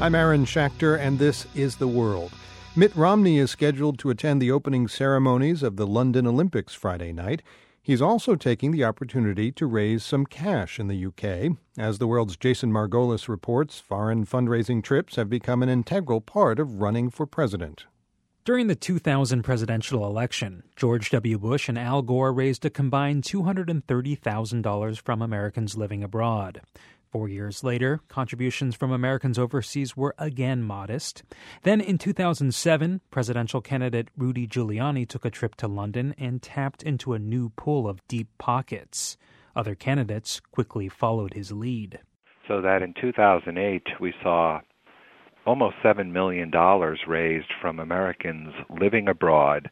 I'm Aaron Schachter, and this is The World. Mitt Romney is scheduled to attend the opening ceremonies of the London Olympics Friday night. He's also taking the opportunity to raise some cash in the UK. As the world's Jason Margolis reports, foreign fundraising trips have become an integral part of running for president. During the 2000 presidential election, George W. Bush and Al Gore raised a combined $230,000 from Americans living abroad. Four years later, contributions from Americans overseas were again modest. Then in 2007, presidential candidate Rudy Giuliani took a trip to London and tapped into a new pool of deep pockets. Other candidates quickly followed his lead. So that in 2008, we saw almost $7 million raised from Americans living abroad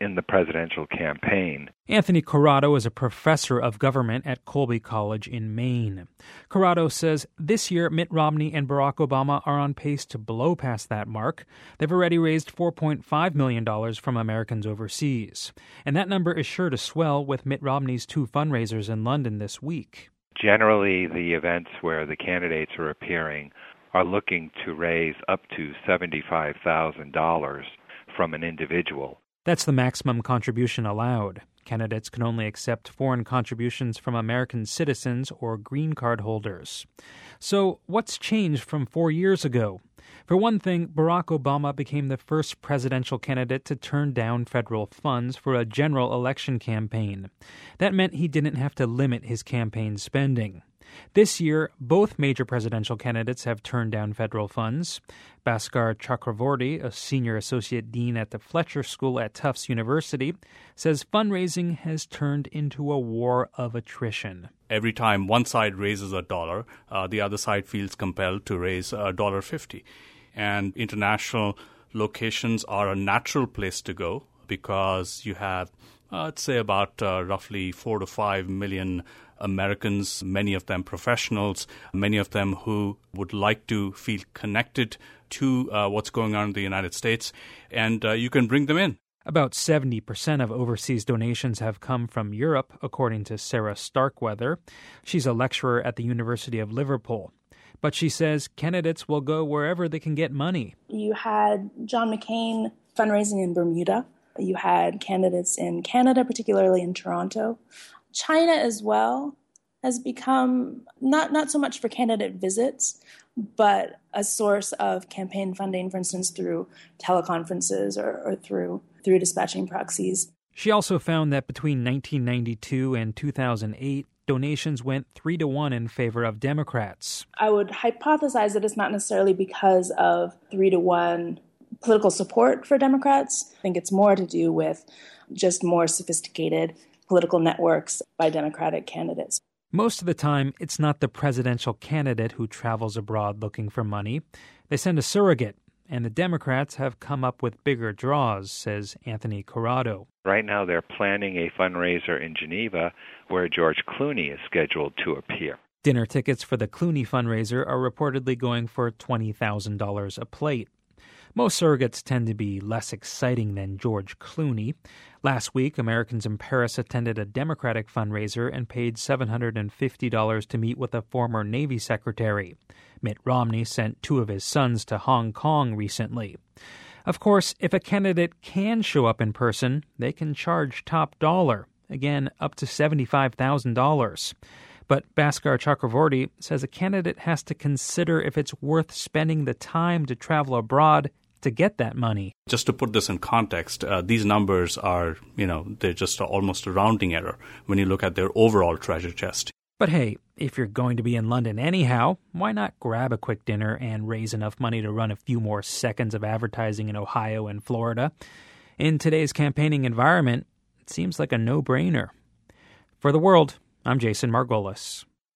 in the presidential campaign. Anthony Corrado is a professor of government at Colby College in Maine. Corrado says this year Mitt Romney and Barack Obama are on pace to blow past that mark. They've already raised $4.5 million from Americans overseas. And that number is sure to swell with Mitt Romney's two fundraisers in London this week. Generally, the events where the candidates are appearing are looking to raise up to $75,000 from an individual. That's the maximum contribution allowed. Candidates can only accept foreign contributions from American citizens or green card holders. So, what's changed from four years ago? For one thing, Barack Obama became the first presidential candidate to turn down federal funds for a general election campaign. That meant he didn't have to limit his campaign spending. This year, both major presidential candidates have turned down federal funds. Bhaskar Chakravorti, a senior associate dean at the Fletcher School at Tufts University, says fundraising has turned into a war of attrition. Every time one side raises a dollar, uh, the other side feels compelled to raise a dollar fifty. And international locations are a natural place to go because you have, uh, I'd say, about uh, roughly four to five million Americans, many of them professionals, many of them who would like to feel connected to uh, what's going on in the United States, and uh, you can bring them in. About 70% of overseas donations have come from Europe, according to Sarah Starkweather. She's a lecturer at the University of Liverpool. But she says candidates will go wherever they can get money. You had John McCain fundraising in Bermuda. You had candidates in Canada, particularly in Toronto. China as well has become not not so much for candidate visits, but a source of campaign funding, for instance, through teleconferences or, or through through dispatching proxies. She also found that between 1992 and 2008, donations went three to one in favor of Democrats. I would hypothesize that it's not necessarily because of three to one political support for Democrats. I think it's more to do with just more sophisticated political networks by Democratic candidates. Most of the time, it's not the presidential candidate who travels abroad looking for money. They send a surrogate, and the Democrats have come up with bigger draws, says Anthony Corrado. Right now, they're planning a fundraiser in Geneva where George Clooney is scheduled to appear. Dinner tickets for the Clooney fundraiser are reportedly going for $20,000 a plate. Most surrogates tend to be less exciting than George Clooney. Last week, Americans in Paris attended a Democratic fundraiser and paid $750 to meet with a former Navy secretary. Mitt Romney sent two of his sons to Hong Kong recently. Of course, if a candidate can show up in person, they can charge top dollar, again, up to $75,000. But Bhaskar Chakravorti says a candidate has to consider if it's worth spending the time to travel abroad to get that money. Just to put this in context, uh, these numbers are, you know, they're just almost a rounding error when you look at their overall treasure chest. But hey, if you're going to be in London anyhow, why not grab a quick dinner and raise enough money to run a few more seconds of advertising in Ohio and Florida? In today's campaigning environment, it seems like a no brainer. For the world, I'm Jason Margolis.